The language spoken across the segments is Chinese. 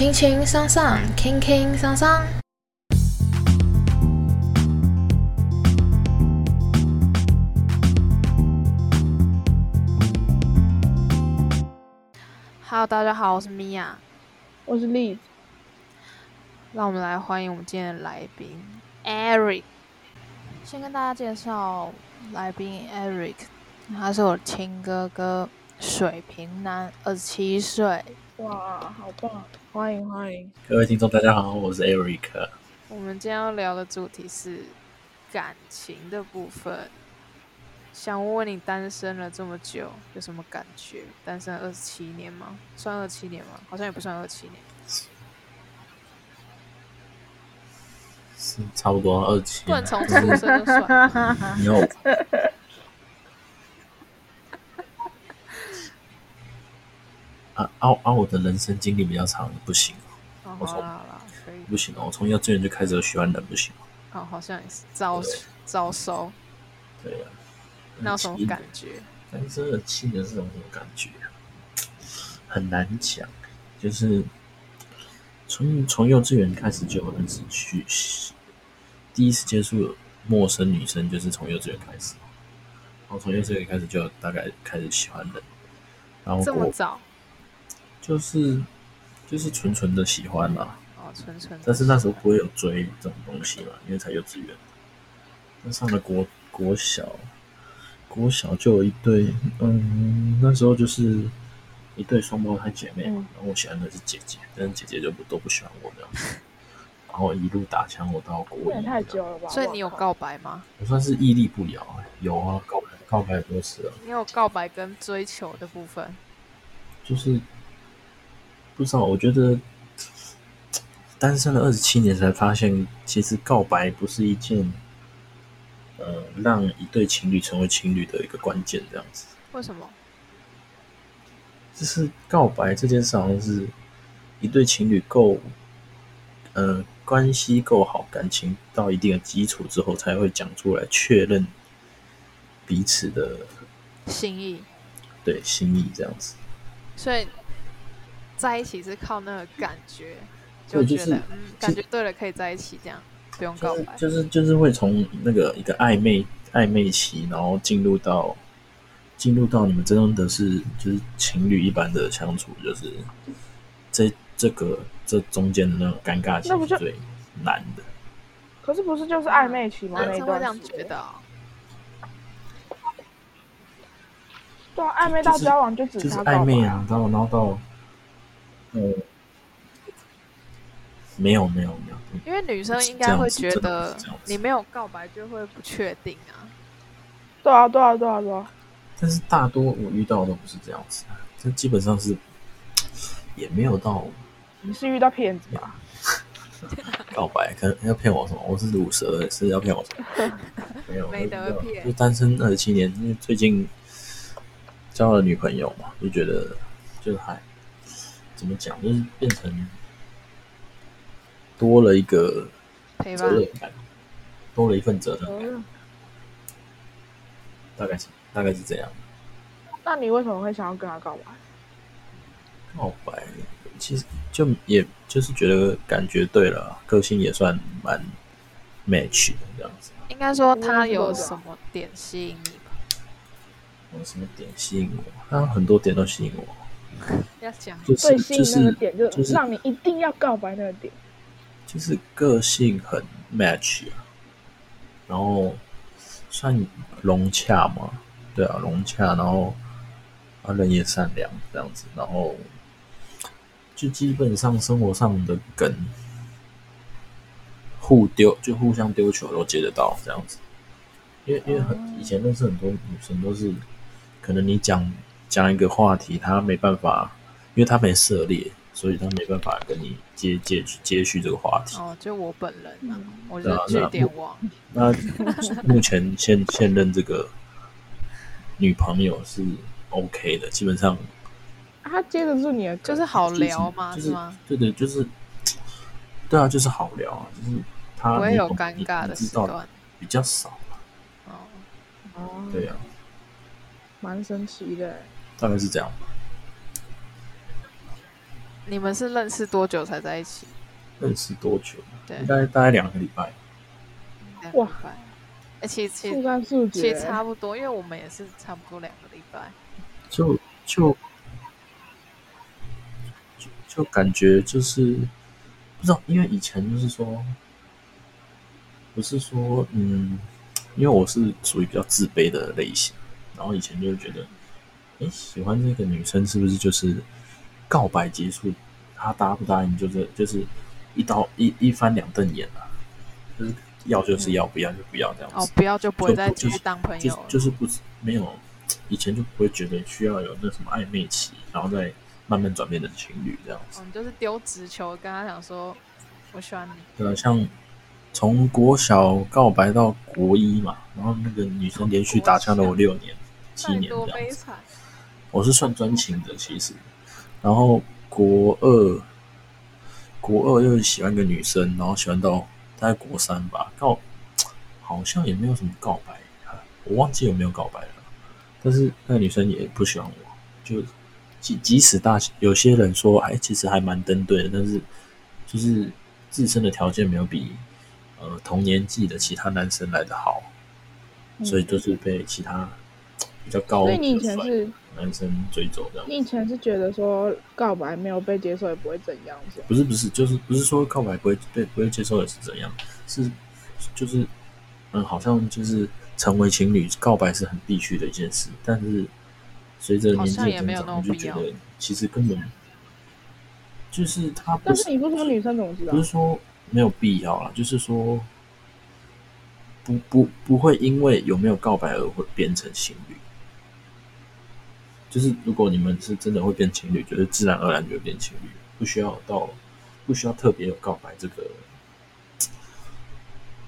轻轻桑桑，轻轻桑桑。Hello，大家好，我是米娅，我是 Liz。让我们来欢迎我们今天的来宾 Eric。先跟大家介绍来宾 Eric，他是我的亲哥哥，水瓶男，二十七岁。哇，好棒！欢迎欢迎，各位听众，大家好，我是 Eric。我们今天要聊的主题是感情的部分。想问问你，单身了这么久，有什么感觉？单身二十七年吗？算二七年吗？好像也不算二七年。是差不多二七。不能从出生就算。有。啊啊啊！我的人生经历比较长，不行。我从不行哦，我从幼稚园就开始喜欢人，不行。哦，好像也是招招收。对呀。那有什么感觉？单身的七年是种什么感觉？很难讲，就是从从幼稚园开始就有认识去，第一次接触陌生女生就是从幼稚园开始，然后从幼稚园开始就大概开始喜欢人，然后这么早，就是就是纯纯的喜欢啦。哦，纯纯。但是那时候不会有追这种东西嘛，因为才幼稚园，那上了国国小。国小就有一对，嗯，那时候就是一对双胞胎姐妹嘛，然后我喜欢的是姐姐，但是姐姐就不都不喜欢我这样子，然后一路打枪我到国一，太久了吧？所以你有告白吗？我算是屹立不摇，有啊，告白告白多次了。你有告白跟追求的部分，就是不知道，我觉得单身了二十七年才发现，其实告白不是一件。呃，让一对情侣成为情侣的一个关键，这样子。为什么？就是告白这件事，好像是一对情侣够，呃，关系够好，感情到一定的基础之后，才会讲出来确认彼此的心意。对，心意这样子。所以在一起是靠那个感觉，就觉得嗯，感觉对了，可以在一起这样。不用告白，就是就是会从那个一个暧昧暧昧期，然后进入到进入到你们真的是就是情侣一般的相处，就是这这个这中间的那种尴尬期是最难的。可是不是就是暧昧期吗？那一段这样觉得。对啊，暧昧到交往就只是暧昧啊，然后然后到嗯。没有没有没有，因为女生应该会觉得你没有告白就会不确定啊。对啊对啊对啊对啊。但是大多我遇到都不是这样子，这基本上是 也没有到。你是遇到骗子吧？告白可能要骗我什么？我是毒蛇，是要骗我什么？没有没得骗。就单身二十七年，因为最近交了女朋友嘛，就觉得就还怎么讲，就是变成。多了一个责任感，多了一份责任感，大概是大概是这样。那你为什么会想要跟他告白？告白其实就也就是觉得感觉对了，个性也算蛮 match 的这样子。应该说他有什么点吸引你吧？有什么点吸引我？他很多点都吸引我。要讲最吸引那个点，就是让你一定要告白那个点。就是个性很 match 啊，然后算融洽嘛，对啊，融洽，然后啊人也善良这样子，然后就基本上生活上的梗互丢，就互相丢球都接得到这样子，因为因为很以前认识很多女生都是，可能你讲讲一个话题，他没办法，因为他没涉猎。所以他没办法跟你接接接续这个话题。哦，就我本人啊，我是据点王。那目前现现任这个女朋友是 OK 的，基本上。他接得住你的，就是好聊吗？是吗？对对，就是。对啊，就是好聊啊，就是他不会有尴尬的时段，比较少哦哦，对啊，蛮神奇的。大概是这样。你们是认识多久才在一起？认识多久？对应该大概两个礼拜。哇两个礼拜。哎、其实其实其实，差不多，因为我们也是差不多两个礼拜。就就就就感觉就是不知道，因为以前就是说，不是说嗯，因为我是属于比较自卑的类型，然后以前就会觉得，哎，喜欢这个女生是不是就是告白结束，她答不答应就是就是一刀一一翻两瞪眼啊，就是要就是要，不要就不要这样子。哦，不要就不会再继续就不就是就是当朋友了。就是不没有以前就不会觉得需要有那什么暧昧期，然后再慢慢转变成情侣这样子。我们就是丢直球，跟他讲说，我喜欢你。对啊，像从国小告白到国一嘛，然后那个女生连续打枪了我六年、七年这样子。我是算专情的其实，然后国二国二又喜欢一个女生，然后喜欢到大概国三吧，告好像也没有什么告白，啊我忘记有没有告白了。但是那个女生也不喜欢我，就即即使大有些人说，哎，其实还蛮登对的，但是就是自身的条件没有比呃同年纪的其他男生来的好，所以就是被其他比较高的所以你以前是，男生追走这样。你以前是觉得说告白没有被接受也不会怎样，是吗？不是不是，就是不是说告白不会被不会接受也是怎样，是就是嗯，好像就是成为情侣，告白是很必须的一件事。但是随着年纪的好像也没增长，就觉得其实根本就是他不但是是你不说女生怎么知道不？是说没有必要啦，就是说不不不会因为有没有告白而会变成情侣。就是如果你们是真的会变情侣，就是自然而然就会变情侣，不需要到不需要特别有告白这个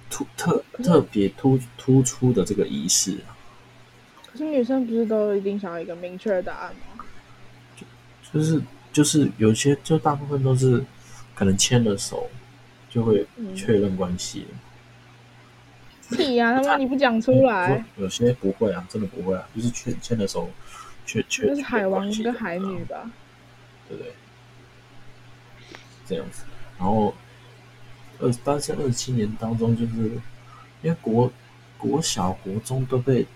突特特别突突出的这个仪式啊。可是女生不是都一定想要一个明确的答案吗？就是就是有些就大部分都是可能牵了手就会嗯确认关系了。屁呀、他妈你不讲出来，有些不会啊，真的不会啊，就是牵牵的手，确确那是海王跟跟海女，吧？对不对？这样子，然后二但是二十七年当中，就是因为国国小、国中都被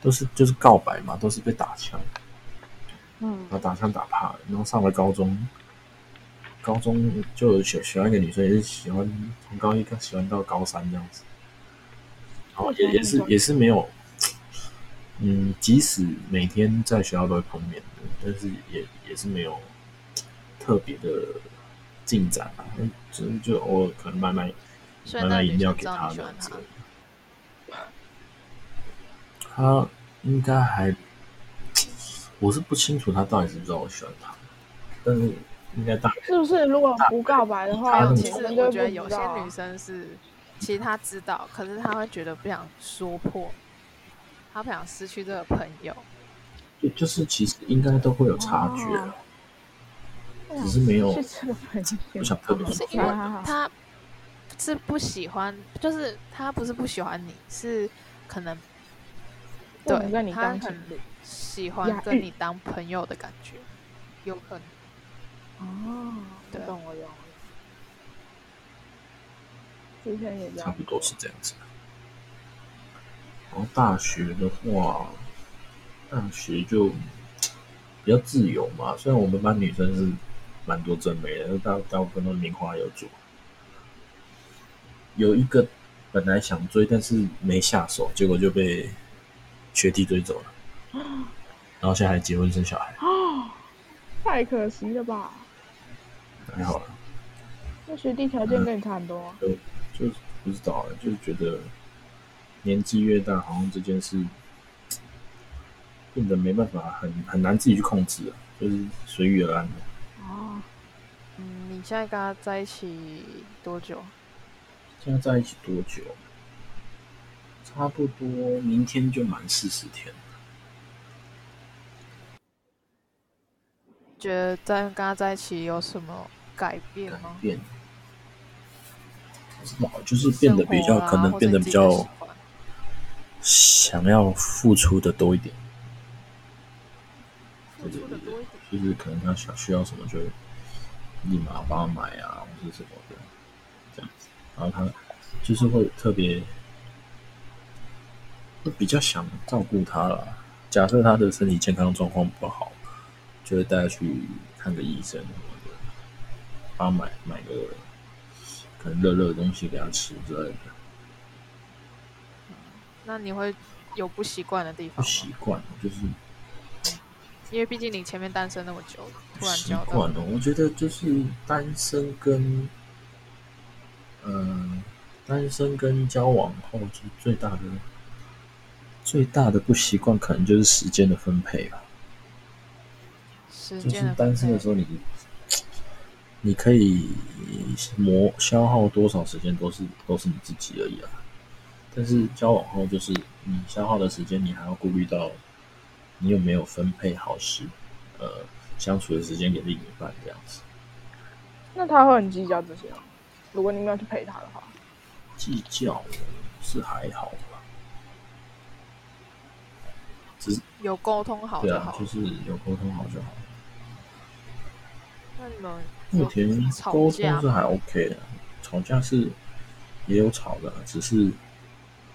都是就是告白嘛，都是被打枪，嗯。然后打枪打怕了，然后上了高中，高中就有喜喜欢一个女生，也是喜欢从高一喜欢到高三这样子，然后也也是也是没有，嗯，即使每天在学校都会碰面的，但是也也是没有特别的进展啊，只是就偶尔可能买买买买饮料给他这样子。他应该还，我是不清楚他到底知不知道我喜欢他，但是应该大是不是？如果不告白的话，其实我觉得有些女生是，其实她知道，可是她会觉得不想说破，她不想失去这个朋友。就就是其实应该都会有察觉只是没有不想特别是因为还好还好她是不喜欢，就是他不是不喜欢你，是可能对不能跟你她很当情侣喜欢跟你当朋友的感觉，有可能。哦，对我懂我懂。之前也差不多是这样子。然后大学的话，大学就比较自由嘛。虽然我们班女生是蛮多正妹的，但大大部分都是名花有主。有一个本来想追，但是没下手，结果就被学弟追走了。然后现在还结婚生小孩，太可惜了吧？还好啦。那学弟条件跟你差很多啊，就就不知道啊，就是觉得年纪越大，好像这件事变得没办法，很很难自己去控制啊，就是随遇而安的。哦，嗯，你现在跟他在一起多久？现在在一起多久？差不多明天就满四十天了。觉得在跟他在一起有什么改变改吗？变，不知道，就是变得比较啊可能变得比较想要付出的多一点。付出的多一点。就是可能他想需要什么就会立马帮他买啊，或者什么的这样子。然后他就是会特别会比较想照顾他了。假设他的身体健康状况不好，就会带他去看个医生什么的，帮他买买个可能热热的东西给他吃之类的。那你会有不习惯的地方不？习惯，就是因为毕竟你前面单身那么久，突然习交到惯了。我觉得就是单身跟，嗯、单身跟交往后，就最大的最大的不习惯，可能就是时间的分配吧。就是时间的单身的时候你，你可以磨消耗多少时间，都是都是你自己而已啊。但是交往后，就是你消耗的时间，你还要顾虑到你有没有分配好时，呃，相处的时间给另一半这样子。那他会很计较这些吗？如果你没有去陪他的话，计较是还好吧，只是有沟通好对啊，就好。就是有沟通好就好。那你们目前吵沟架通是还 OK 的，吵架是也有吵的，只是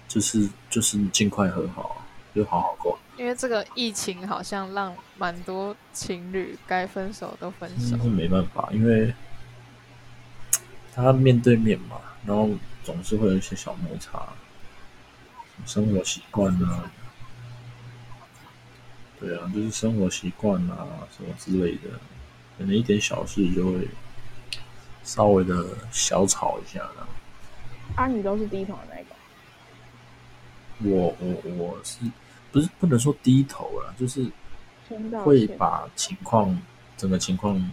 就是就是尽快和好，就好好过。因为这个疫情好像让蛮多情侣该分手都分手那，是没办法，因为他面对面嘛，然后总是会有一些小摩擦，生活习惯啊，对啊，就是生活习惯啊什么之类的，可能一点小事就会稍微的小吵一下啦。啊，你都是低头的那个，我我我是不是不能说低头了，就是会。把情况整个情况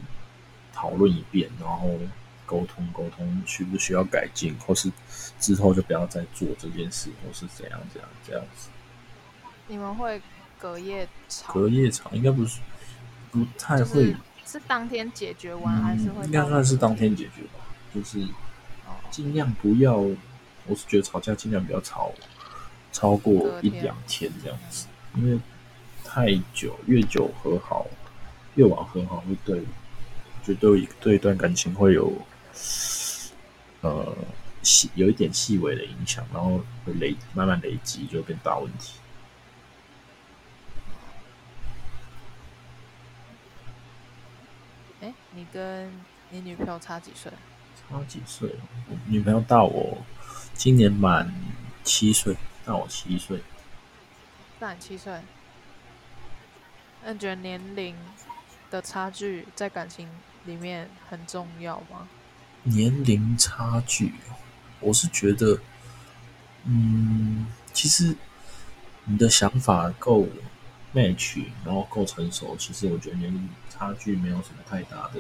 讨论一遍，然后沟通沟通需不需要改进，或是之后就不要再做这件事，或是怎样怎样这样子。你们会隔夜吵，隔夜吵应该不是不太就会，是是当天解决完，还是会嗯应该到算是当天解决吧，就是哦尽量不要，我是觉得吵架尽量不要吵超过一两天这样子，因为太久越久和好，越晚和好会对，觉得对对一段感情会有呃细有一点细微的影响，然后会累慢慢累积就变大问题。哎，你跟你女朋友差几岁？差几岁？我女朋友大我今年满七岁，大我七岁。大你七岁。那你觉得年龄的差距在感情里面很重要吗？年龄差距，我是觉得，嗯，其实你的想法够 match，然后够成熟，其实我觉得年龄差距没有什么太大的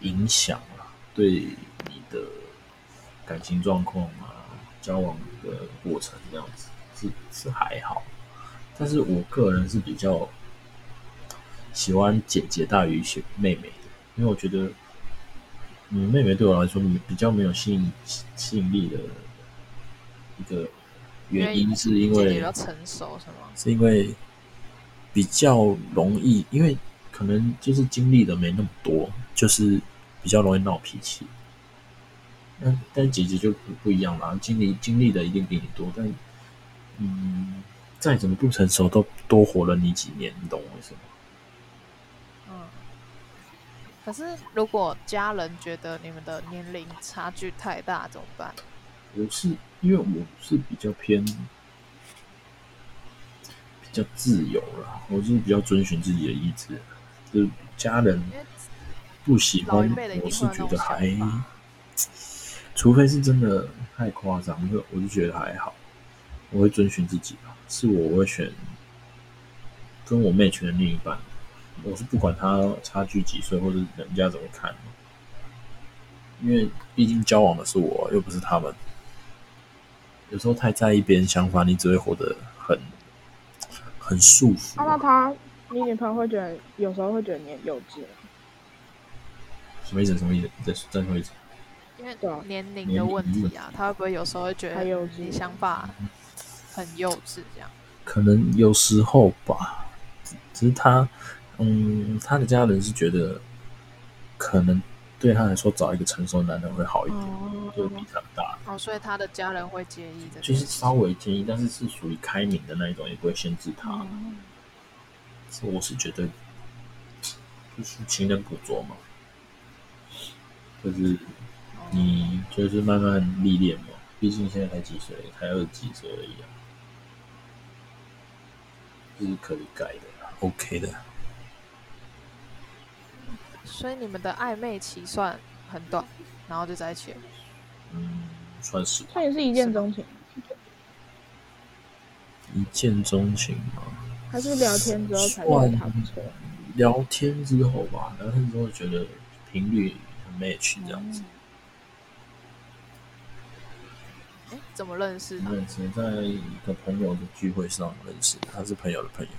影响啊，对你的感情状况啊、交往的过程这样子是是还好，但是我个人是比较喜欢姐姐大于喜妹妹的，因为我觉得。嗯，妹妹对我来说比较没有吸引吸引力的一个原因，是因为比较成熟，是吗？是因为比较容易，因为可能就是经历的没那么多，就是比较容易闹脾气。那但姐姐就不不一样啦，经历经历的一定比你多，但嗯，再怎么不成熟，都多活了你几年，你懂我意思吗？嗯。可是如果家人觉得你们的年龄差距太大，怎么办？我是因为我是比较偏比较自由啦，我是比较遵循自己的意志，就是家人不喜欢我是觉得还除非是真的太夸张，我就我就觉得还好，我会遵循自己吧，是我我会选跟我妹选的另一半，我是不管他差距几岁或者人家怎么看，因为毕竟交往的是我，又不是他们。有时候太在意别人想法，你只会活得很很束缚啊，那他，你女朋友会觉得有时候会觉得你很幼稚吗？什么意思？什么意思？再再说一次。因为年龄的问题啊，他会不会有时候会觉得你想法很幼稚这样？可能有时候吧，只是他，嗯，他的家人是觉得可能对他来说找一个成熟男人会好一点，哦。就比他大，哦，所以他的家人会介意的就是稍微介意，但是是属于开明的那一种，也不会限制他。我是觉得，就是情人捕捉嘛，就是你就是慢慢历练嘛，毕竟现在才几岁，才二十几岁而已啊，这是可以改的啦，OK 的。所以你们的暧昧期算很短，然后就在一起了。嗯，算是吧所以你是一见钟情，一见钟情吗。还是聊天之后才觉得他不错？聊天之后吧，聊天之后觉得频率很 match 这样子。哎，怎么认识他？认识在一个朋友的聚会上认识，他是朋友的朋友。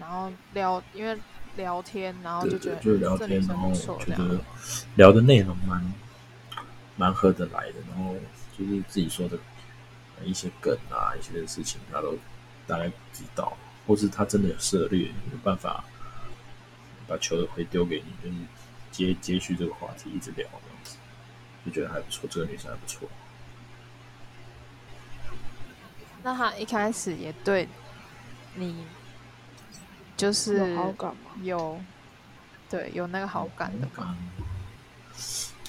然后聊，因为聊天，然后就觉得就聊天，然后觉得聊的内容蛮蛮合得来的，然后就是自己说的一些梗啊，一些事情他都大概知道，或是他真的有涉略，有办法把球回丢给你，就是接接续这个话题一直聊就觉得还不错，这个女生还不错。那他一开始也对你就是有好感吗？有对有那个好感的吗？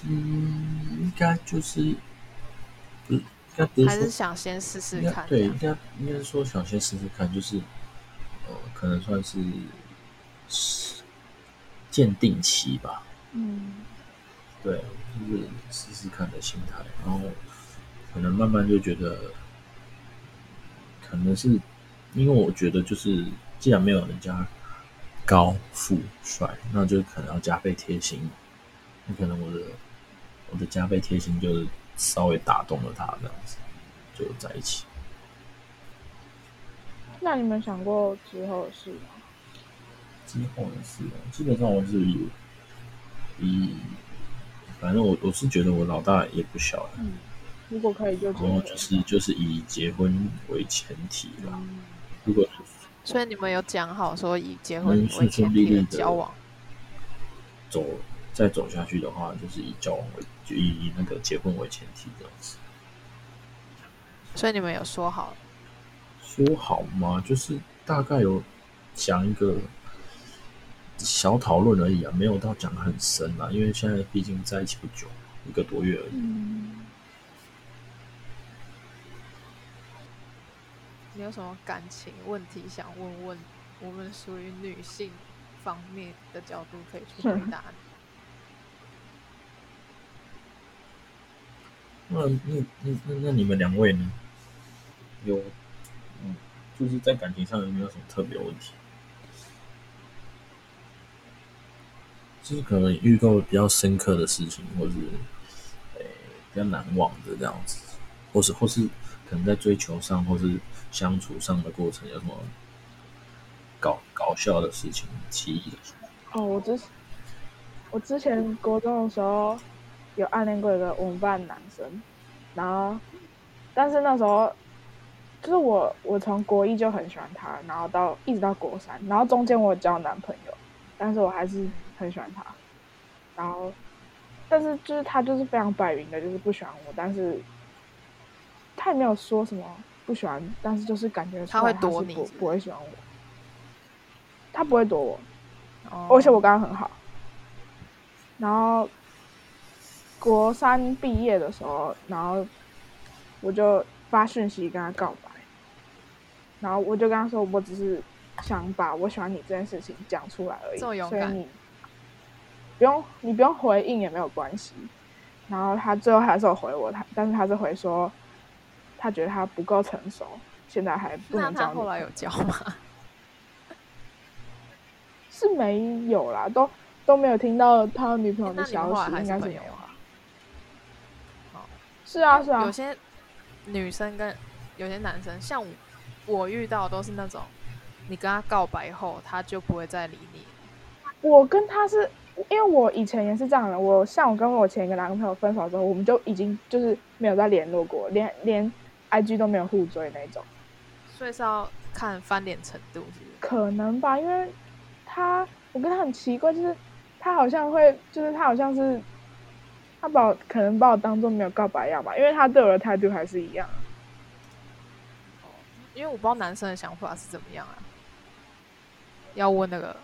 嗯，应该就是不是，应该不是还是想先试试看对，应？该应该说想先试试看，就是呃，可能算是是鉴定期吧，嗯，对，就是试试看的心态，然后可能慢慢就觉得，可能是因为我觉得就是既然没有人家高富帅，那就可能要加倍贴心，那可能我的我的加倍贴心就是稍微打动了他这样子，就在一起。那你们想过之后的事吗？之后的事哦，基本上我是以以，反正我我是觉得我老大也不小了，嗯，如果可以就结然后就是就是以结婚为前提啦。嗯如果所以你们有讲好说以结婚为顺前提的顺利利的交往，走再走下去的话，就是以交往为就以以那个结婚为前提这样子。所以你们有说好说好吗？就是大概有讲一个小讨论而已啊，没有到讲的很深啊，因为现在毕竟在一起不久，一个多月而已。嗯，你有什么感情问题想问问我们属于女性方面的角度可以去回答你？那那那那那你们两位呢？有嗯，就是在感情上有没有什么特别问题？就是可能遇到比较深刻的事情，或是诶、比较难忘的这样子，或是或是可能在追求上或是相处上的过程有什么搞搞笑的事情、奇异的事情？哦，我之我之前国中的时候有暗恋过一个我们班男生，然后但是那时候就是我我从国一就很喜欢他，然后到一直到国三，然后中间我交男朋友，但是我还是很喜欢他，然后但是就是他就是非常摆明的，就是不喜欢我，但是他也没有说什么不喜欢，但是就是感觉出他会躲你是不不会喜欢我，他不会躲我，哦而且我跟他很好。然后国三毕业的时候，然后我就发讯息跟他告白，然后我就跟他说，我只是想把我喜欢你这件事情讲出来而已，所以你不用你不用回应也没有关系。然后他最后还是有回我，他但是他是回说，他觉得他不够成熟，现在还不能交女朋友他后来有交吗？是没有啦，都都没有听到他女朋友的消息，应该是没有啊。哦是啊，是啊有，些女生跟有些男生，像我我遇到都是那种，你跟他告白后，他就不会再理你。我跟他是因为我以前也是这样的，我像我跟我前一个男朋友分手之后，我们就已经就是没有再联络过，连连 IG 都没有互追那种，所以是要看翻脸程度，是不是？可能吧，因为他我我跟他很奇怪，就是他好像会，就是他好像是他把我可能把我当做没有告白一样吧，因为他对我的态度还是一样。因为我不知道男生的想法是怎么样啊，要问那个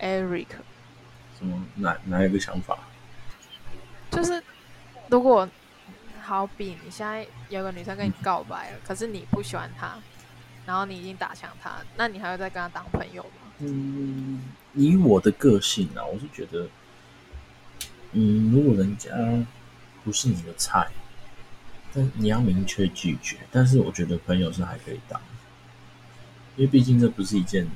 Eric，什么哪哪一个想法？就是如果好比你现在有个女生跟你告白了，可是你不喜欢她，然后你已经打枪她，那你还会再跟她当朋友吗？嗯，以我的个性啊，我是觉得，嗯，如果人家不是你的菜，但你要明确拒绝。但是我觉得朋友是还可以当，因为毕竟这不是一件，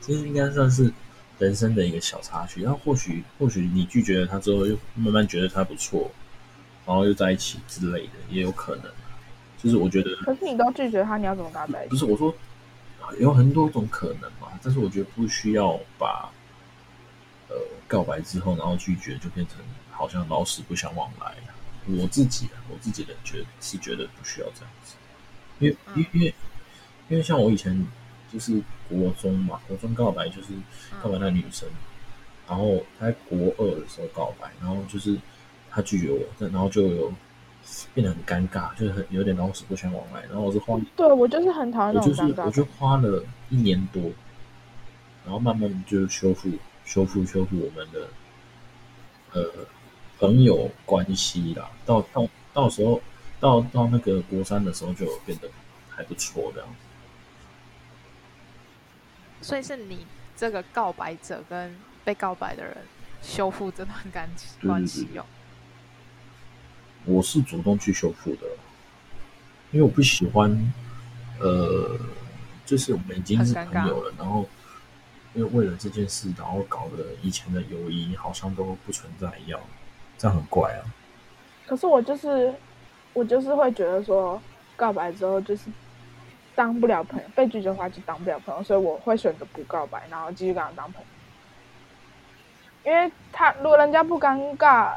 这应该算是人生的一个小插曲。然后或许或许你拒绝了他之后，又慢慢觉得他不错，然后又在一起之类的，也有可能。就是我觉得，可是你都拒绝他，你要怎么跟他在一起？不是我说。有很多种可能嘛，但是我觉得不需要把呃告白之后然后拒绝就变成好像老死不相往来。我自己啊，我自己的觉得是觉得不需要这样子，因为因为因为像我以前就是国中嘛，国中告白就是告白那女生，然后她在国二的时候告白，然后就是她拒绝我，然后就有。变得很尴尬，就是很有点老死不相往来。然后我是花，对我就是很讨厌那种尴尬。我就花了一年多，然后慢慢就修复、修复、修复我们的呃朋友关系啦。到到到时候到到那个国三的时候，就变得还不错这样子。所以是你这个告白者跟被告白的人修复这段感情关系哦。我是主动去修复的，因为我不喜欢，呃，就是我们已经是朋友了，然后因为为了这件事，然后搞得以前的友谊好像都不存在一样，这样很怪啊。可是我就是，我就是会觉得说，告白之后就是当不了朋友，被拒绝的话就当不了朋友，所以我会选择不告白，然后继续跟他当朋友。因为他如果人家不尴尬。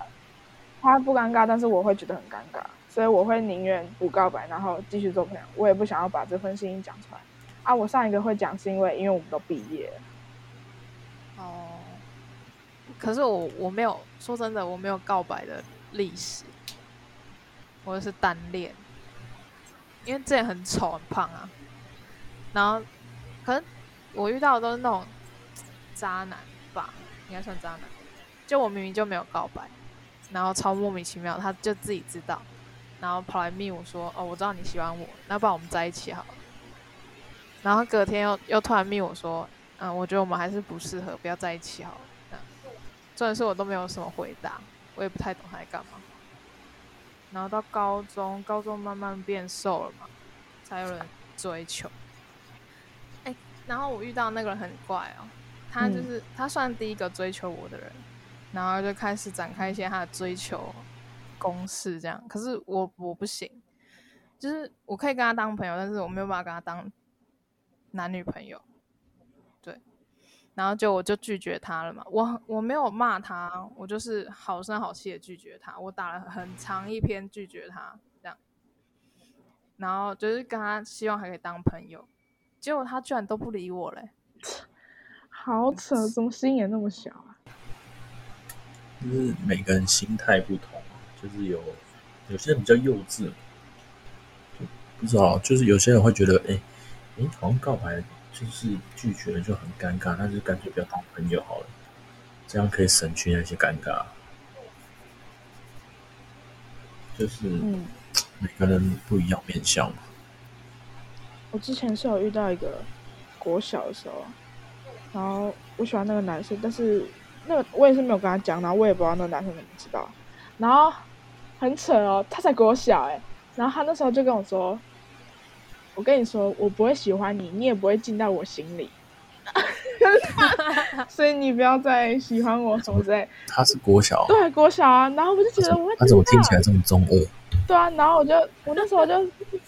他不尴尬，但是我会觉得很尴尬，所以我会宁愿不告白，然后继续做朋友。我也不想要把这份心意讲出来啊！我上一个会讲是因为，因为我们都毕业了。哦。可是我我没有说真的，我没有告白的历史，我是单恋。因为之前很丑很胖啊，然后可能我遇到的都是那种渣男吧，应该算渣男。就我明明就没有告白。然后超莫名其妙，他就自己知道，然后跑来密我说：“哦，我知道你喜欢我，那不然我们在一起好了。”然后隔天又又突然密我说：“嗯，我觉得我们还是不适合，不要在一起好了。”重点是我都没有什么回答，我也不太懂他在干嘛。然后到高中，高中慢慢变瘦了嘛，才有人追求。哎，然后我遇到那个人很怪哦，他就是他算第一个追求我的人。然后就开始展开一些他的追求公式，这样。可是我我不行，就是我可以跟他当朋友，但是我没有办法跟他当男女朋友。对，然后就我就拒绝他了嘛。我我没有骂他，我就是好声好气的拒绝他。我打了很长一篇拒绝他，这样。然后就是跟他希望还可以当朋友，结果他居然都不理我嘞，好扯，怎么心眼那么小啊？就是每个人心态不同，就是有有些人比较幼稚，不知道，就是有些人会觉得，哎，哎，好像告白就是拒绝了就很尴尬，那就干脆不要当朋友好了，这样可以省去那些尴尬。就是每个人不一样面相嘛。我之前是有遇到一个国小的时候，然后我喜欢那个男生，但是。那个我也是没有跟他讲，然后我也不知道那个男生怎么知道，然后很扯哦，他才给我小哎，然后他那时候就跟我说：“我跟你说，我不会喜欢你，你也不会进到我心里，所以你不要再喜欢我什么之类。”他是国小，对国小啊，然后我就觉得我他怎么听起来这么中二？对啊，然后我就我那时候就，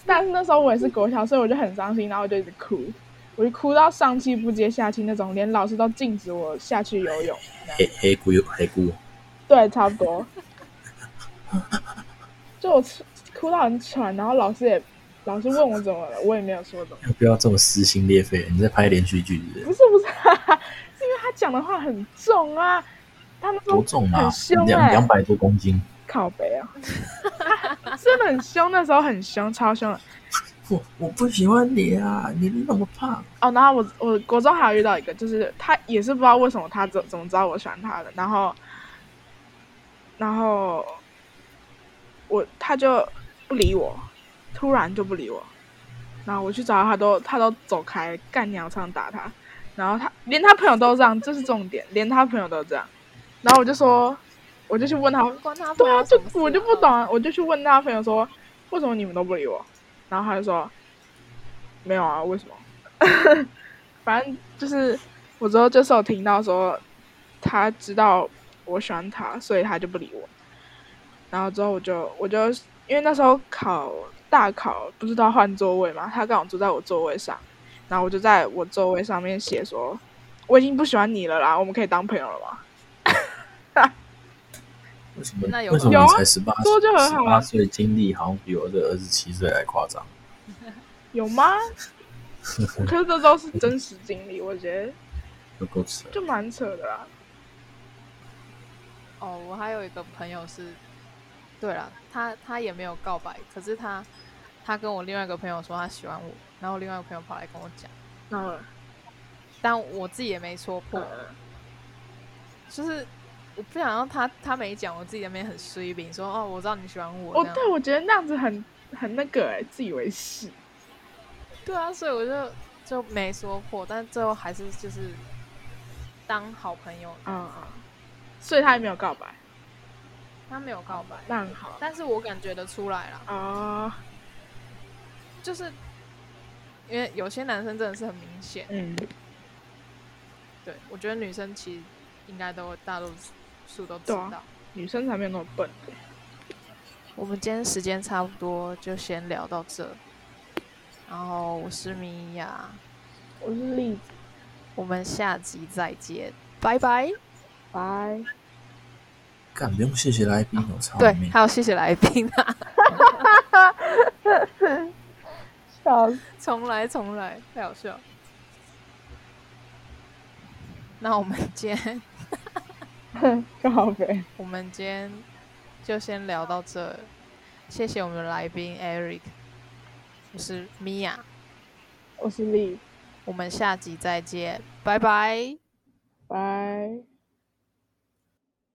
但是那时候我也是国小，所以我就很伤心，然后我就一直哭。我就哭到上气不接下气那种，连老师都禁止我下去游泳。黑黑姑黑姑，对，差不多。就我哭到很喘，然后老师也老师问我怎么了，我也没有说怎么。不要这么撕心裂肺，你在拍连续剧？不是不是，是因为他讲的话很重啊，他们说多重啊很？凶两哎、两百多公斤。靠北啊，他 真的很凶，那时候很凶，超凶的。我我不喜欢你啊！你那么胖。哦，然后我我国中还有遇到一个，就是他也是不知道为什么他怎怎么知道我喜欢他的，然后然后我他就不理我，突然就不理我，然后我去找他，他都他都走开，干鸟常打他，然后他连他朋友都这样，这是重点，连他朋友都这样，然后我就说，我就去问他，对啊，就我就不懂啊，我就去问他朋友说，为什么你们都不理我？然后他就说，没有啊，为什么？反正就是我之后就是有听到说，他知道我喜欢他，所以他就不理我。然后之后我就我就因为那时候考大考不是都要换座位嘛，他刚好坐在我座位上，然后我就在我座位上面写说，我已经不喜欢你了啦，我们可以当朋友了吗？为什么？那有为什么才十八说就很十八岁，经历好像比我这二十七岁还夸张？有吗？可是这都是真实经历，我觉得 有够扯。就蛮扯的啦。哦，我还有一个朋友是，对了，他他也没有告白，可是他他跟我另外一个朋友说他喜欢我，然后另外一个朋友跑来跟我讲，然后，但我自己也没说破，就是我不想让他他没讲，我自己在那边很衰饼说哦，我知道你喜欢我，这样哦对，我觉得那样子很很那个哎、自以为是。对啊，所以我就就没说破，但最后还是就是当好朋友，嗯嗯，所以他也没有告白，他没有告白，那很好但是我感觉得出来了，啊。就是因为有些男生真的是很明显，嗯，对我觉得女生其实应该都大多数都知道。女生才没有那么笨。我们今天时间差不多，就先聊到这。然后我是米娅，我是栗子，我们下集再见，拜拜。拜。干不用谢谢来宾，我操对，还有谢谢来宾啊，笑死。重来重来，太好笑。那我们今天 告白。我们今天就先聊到这，谢谢我们的来宾 Eric，我是米娅，我是 Lee，，我们下集再见，拜拜。拜。